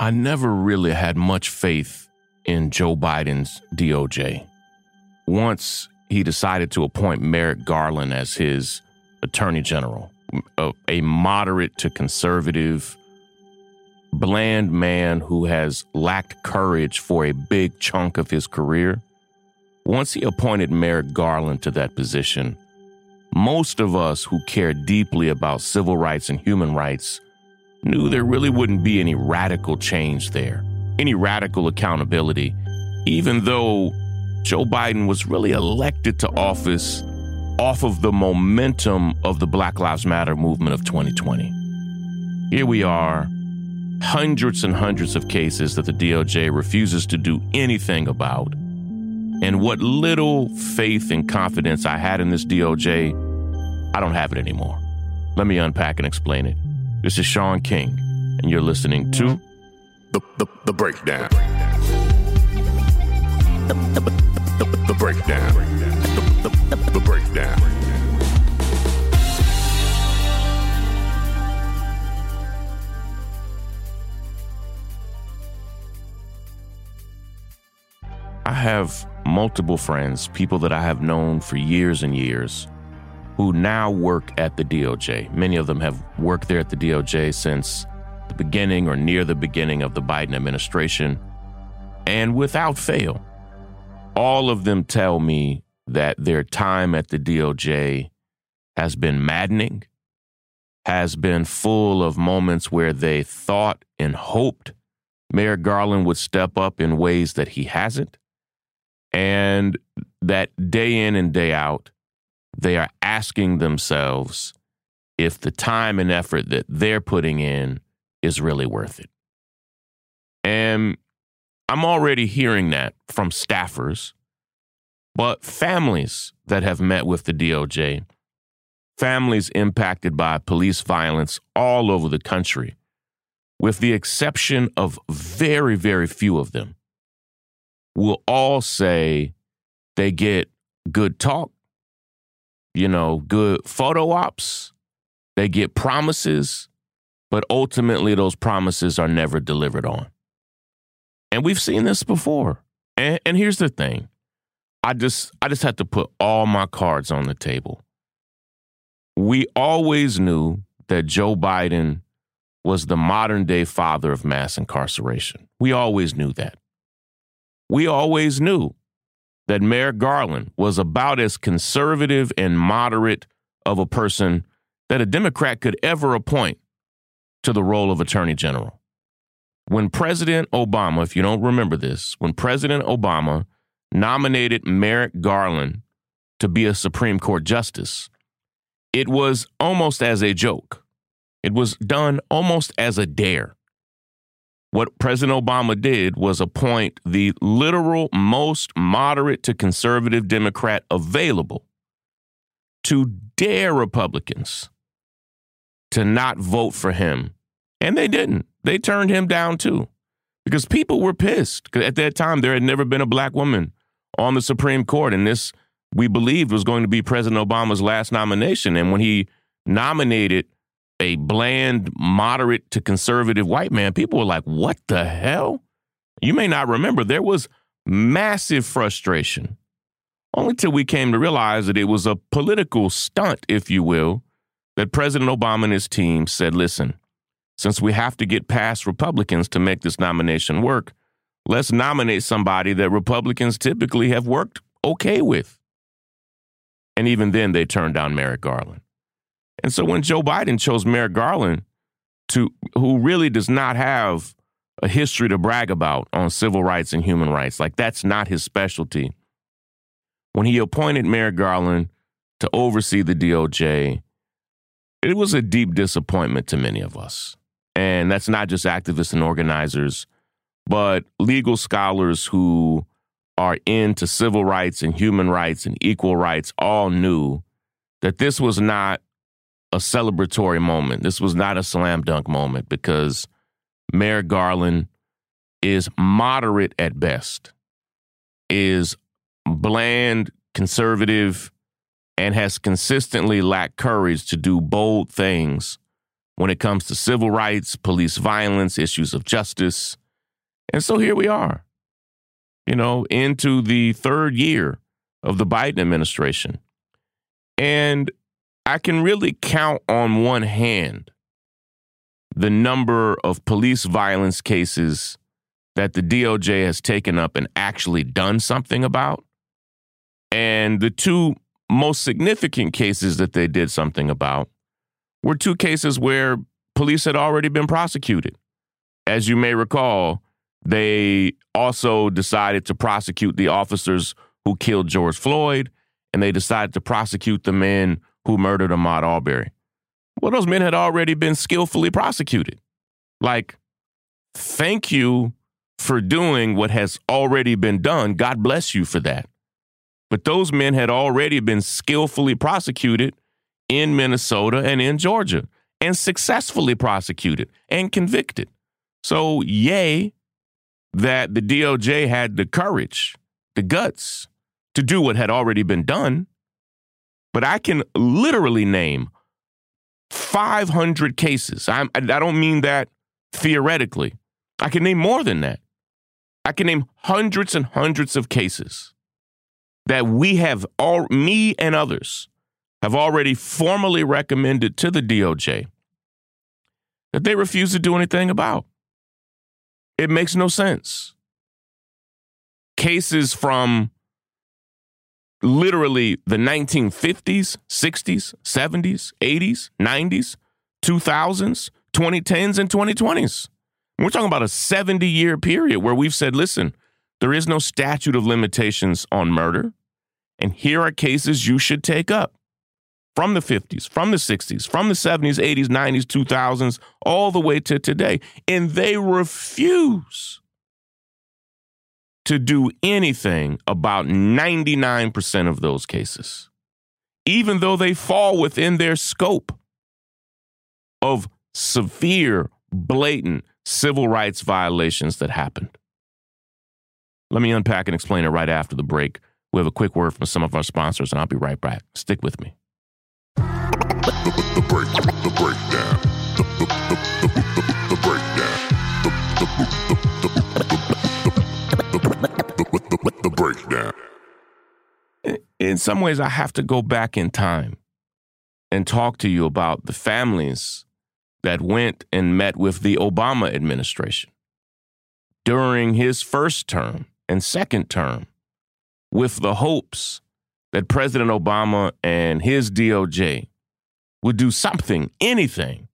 I never really had much faith in Joe Biden's DOJ. Once he decided to appoint Merrick Garland as his attorney general, a, a moderate to conservative, bland man who has lacked courage for a big chunk of his career. Once he appointed Merrick Garland to that position, most of us who care deeply about civil rights and human rights knew there really wouldn't be any radical change there, any radical accountability, even though Joe Biden was really elected to office off of the momentum of the Black Lives Matter movement of 2020. Here we are, hundreds and hundreds of cases that the DOJ refuses to do anything about. And what little faith and confidence I had in this DOJ, I don't have it anymore. Let me unpack and explain it. This is Shaun King, and you're listening to The, the, the Breakdown. The, the, the, the Breakdown. The, the, the, the Breakdown. I have multiple friends, people that I have known for years and years, who now work at the DOJ. Many of them have worked there at the DOJ since the beginning or near the beginning of the Biden administration. And without fail, all of them tell me that their time at the DOJ has been maddening, has been full of moments where they thought and hoped Merrick Garland would step up in ways that he hasn't and that day in and day out, they are asking themselves if the time and effort that they're putting in is really worth it. And I'm already hearing that from staffers, but families that have met with the DOJ, families impacted by police violence all over the country, with the exception of very, very few of them will all say they get good talk, you know, good photo ops, they get promises, but ultimately those promises are never delivered on. And we've seen this before. And, and here's the thing. I just I just had to put all my cards on the table. We always knew that Joe Biden was the modern day father of mass incarceration. We always knew that we always knew that Merrick Garland was about as conservative and moderate of a person that a Democrat could ever appoint to the role of Attorney General. When President Obama, if you don't remember this, when President Obama nominated Merrick Garland to be a Supreme Court justice, it was almost as a joke. It was done almost as a dare what President Obama did was appoint the literal most moderate to conservative Democrat available to dare Republicans to not vote for him. And they didn't. They turned him down too because people were pissed. At that time, there had never been a black woman on the Supreme Court. And this, we believed, was going to be President Obama's last nomination. And when he nominated a bland, moderate to conservative white man, people were like, what the hell? You may not remember, there was massive frustration. Only till we came to realize that it was a political stunt, if you will, that President Obama and his team said, listen, since we have to get past Republicans to make this nomination work, let's nominate somebody that Republicans typically have worked okay with. And even then, they turned down Merrick Garland. And so when Joe Biden chose Merrick Garland, to who really does not have a history to brag about on civil rights and human rights, like that's not his specialty. When he appointed Merrick Garland to oversee the DOJ, it was a deep disappointment to many of us. And that's not just activists and organizers, but legal scholars who are into civil rights and human rights and equal rights all knew that this was not a celebratory moment. This was not a slam dunk moment because Merrick Garland is moderate at best, is bland, conservative, and has consistently lacked courage to do bold things when it comes to civil rights, police violence, issues of justice. And so here we are, you know, into the third year of the Biden administration. And I can really count on one hand the number of police violence cases that the DOJ has taken up and actually done something about. And the two most significant cases that they did something about were two cases where police had already been prosecuted. As you may recall, they also decided to prosecute the officers who killed George Floyd, and they decided to prosecute the men who murdered Ahmaud Arbery. Well, those men had already been skillfully prosecuted. Like, thank you for doing what has already been done. God bless you for that. But those men had already been skillfully prosecuted in Minnesota and in Georgia and successfully prosecuted and convicted. So, yay, that the DOJ had the courage, the guts to do what had already been done. But I can literally name 500 cases. I'm, I don't mean that theoretically. I can name more than that. I can name hundreds and hundreds of cases that we have all, me and others, have already formally recommended to the DOJ that they refuse to do anything about. It makes no sense. Cases from literally the 1950s, 60s, 70s, 80s, 90s, 2000s, 2010s, and 2020s. We're talking about a 70 year period where we've said, listen, there is no statute of limitations on murder. And here are cases you should take up from the 50s, from the 60s, from the 70s, 80s, 90s, 2000s, all the way to today. And they refuse to do anything about 99% of those cases, even though they fall within their scope of severe, blatant civil rights violations that happened. Let me unpack and explain it right after the break. We have a quick word from some of our sponsors, and I'll be right back. Stick with me. The, break, the breakdown. The, the, the, the. The, breakdown. In some ways, I have to go back in time and talk to you about the families that went and met with the Obama administration during his first term and second term with the hopes that President Obama and his DOJ would do something, anything,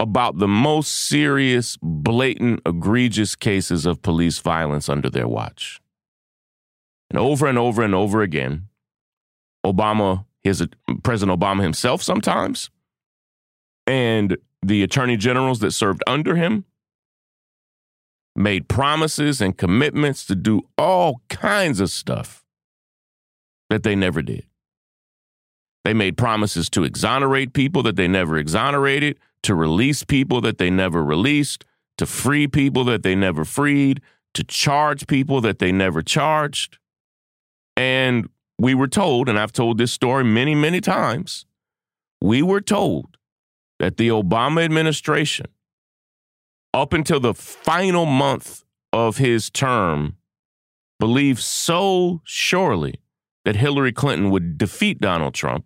about the most serious, blatant, egregious cases of police violence under their watch. And over and over and over again, Obama, his President Obama himself sometimes, and the attorney generals that served under him made promises and commitments to do all kinds of stuff that they never did. They made promises to exonerate people that they never exonerated, to release people that they never released, to free people that they never freed, to charge people that they never charged. And we were told, and I've told this story many, many times, we were told that the Obama administration up until the final month of his term, believed so surely that Hillary Clinton would defeat Donald Trump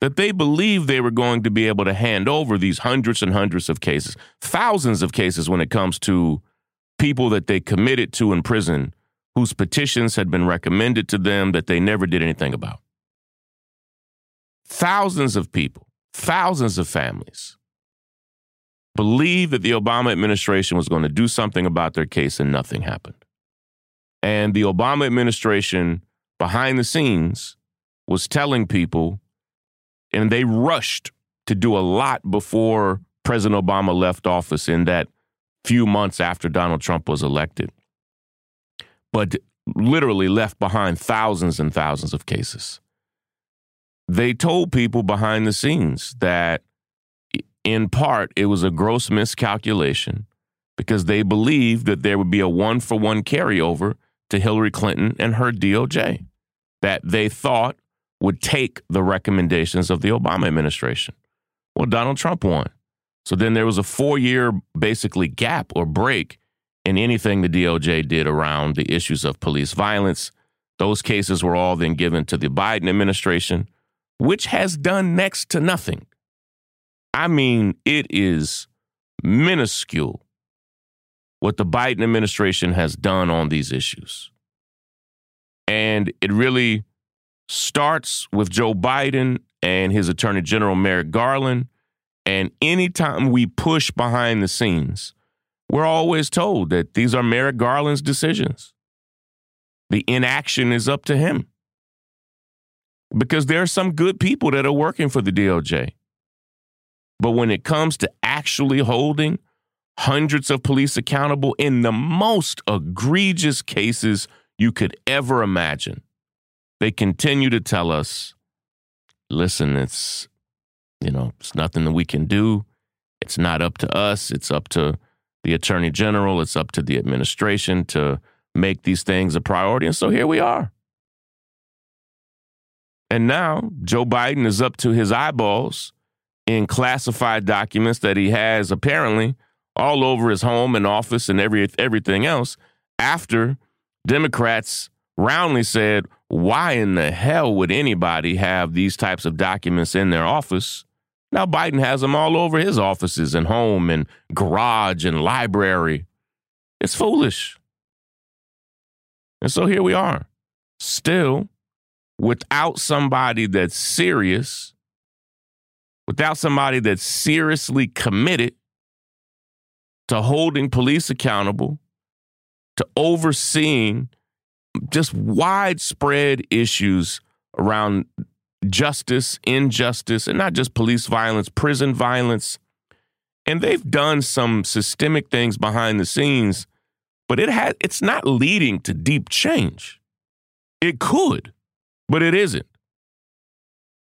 that they believed they were going to be able to hand over these hundreds and hundreds of cases, thousands of cases when it comes to people that they committed to in prison whose petitions had been recommended to them that they never did anything about. Thousands of people, thousands of families believed that the Obama administration was going to do something about their case and nothing happened. And the Obama administration, behind the scenes, was telling people, and they rushed to do a lot before President Obama left office in that few months after Donald Trump was elected, but literally left behind thousands and thousands of cases. They told people behind the scenes that in part, it was a gross miscalculation because they believed that there would be a one for one carryover to Hillary Clinton and her DOJ that they thought would take the recommendations of the Obama administration. Well, Donald Trump won. So then there was a four year basically gap or break in anything the DOJ did around the issues of police violence. Those cases were all then given to the Biden administration, which has done next to nothing. I mean, it is minuscule what the Biden administration has done on these issues. And it really starts with Joe Biden and his Attorney General Merrick Garland. And anytime we push behind the scenes, we're always told that these are Merrick Garland's decisions. The inaction is up to him. Because there are some good people that are working for the DOJ. But when it comes to actually holding hundreds of police accountable in the most egregious cases you could ever imagine, they continue to tell us listen, it's, you know, it's nothing that we can do. It's not up to us. It's up to the attorney general. It's up to the administration to make these things a priority. And so here we are. And now Joe Biden is up to his eyeballs in classified documents that he has apparently all over his home and office and every everything else after Democrats roundly said, why in the hell would anybody have these types of documents in their office? Now Biden has them all over his offices and home and garage and library. It's foolish. And so here we are, still without somebody that's serious, without somebody that's seriously committed to holding police accountable, to overseeing just widespread issues around justice, injustice, and not just police violence, prison violence. And they've done some systemic things behind the scenes, but it had it's not leading to deep change. It could, but it isn't.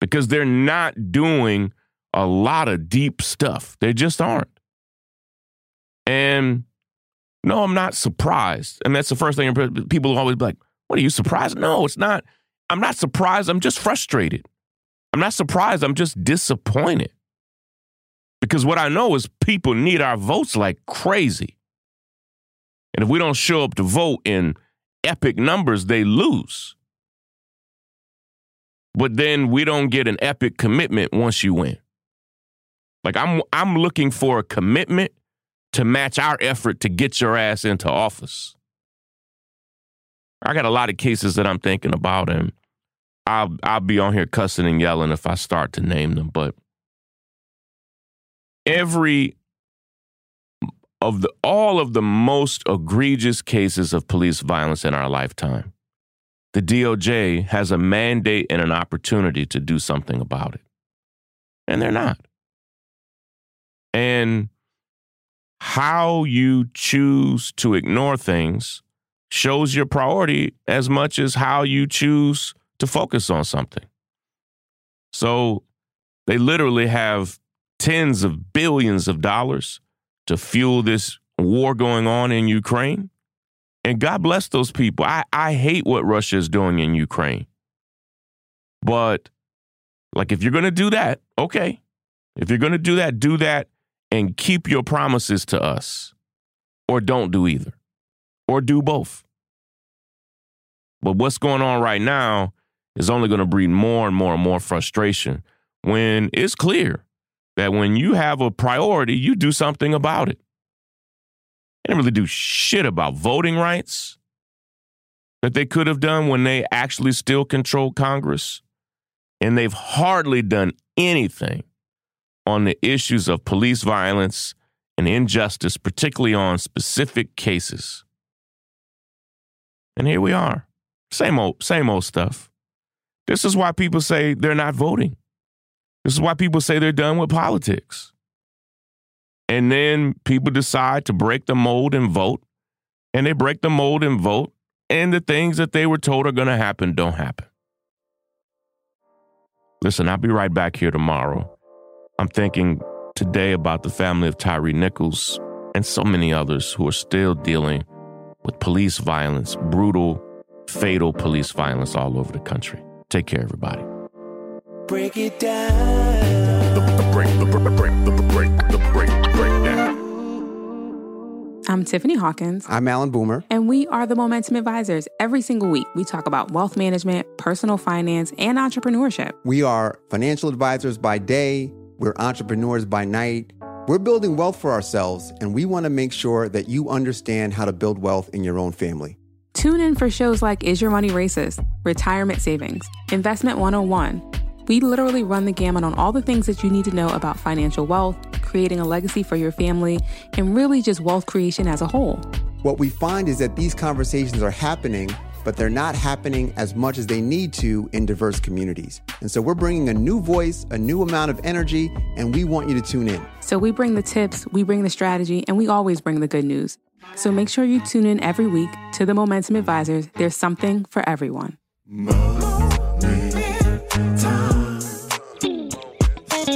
Because they're not doing a lot of deep stuff. They just aren't. And no, I'm not surprised. And that's the first thing people always be like, what are you surprised? No, it's not. I'm not surprised. I'm just frustrated. I'm not surprised. I'm just disappointed. Because what I know is people need our votes like crazy. And if we don't show up to vote in epic numbers, they lose. But then we don't get an epic commitment once you win. Like I'm I'm looking for a commitment to match our effort to get your ass into office. I got a lot of cases that I'm thinking about, and I'll I'll be on here cussing and yelling if I start to name them. But every of the all of the most egregious cases of police violence in our lifetime, the DOJ has a mandate and an opportunity to do something about it. And they're not. And how you choose to ignore things shows your priority as much as how you choose to focus on something. So they literally have tens of billions of dollars to fuel this war going on in Ukraine. And God bless those people. I, I hate what Russia is doing in Ukraine. But, like, if you're going to do that, okay. If you're going to do that, do that and keep your promises to us, or don't do either, or do both. But what's going on right now is only going to breed more and more and more frustration when it's clear that when you have a priority, you do something about it. They didn't really do shit about voting rights that they could have done when they actually still controlled Congress. And they've hardly done anything on the issues of police violence and injustice, particularly on specific cases. And here we are. Same old, same old stuff. This is why people say they're not voting. This is why people say they're done with politics. And then people decide to break the mold and vote. And they break the mold and vote. And the things that they were told are going to happen don't happen. Listen, I'll be right back here tomorrow. I'm thinking today about the family of Tyre Nichols and so many others who are still dealing with police violence, brutal, fatal police violence all over the country. Take care, everybody. Break it down. the break, the break, the break, the break, the break, breakdown. I'm Tiffany Hawkins. I'm Alan Boomer. And we are the Momentum Advisors. Every single week, we talk about wealth management, personal finance, and entrepreneurship. We are financial advisors by day, we're entrepreneurs by night. We're building wealth for ourselves, and we want to make sure that you understand how to build wealth in your own family. Tune in for shows like Is Your Money Racist, Retirement Savings, Investment 101. We literally run the gamut on all the things that you need to know about financial wealth, creating a legacy for your family, and really just wealth creation as a whole. What we find is that these conversations are happening, but they're not happening as much as they need to in diverse communities. And so we're bringing a new voice, a new amount of energy, and we want you to tune in. So we bring the tips, we bring the strategy, and we always bring the good news. So make sure you tune in every week to the Momentum Advisors. There's something for everyone.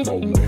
Moment.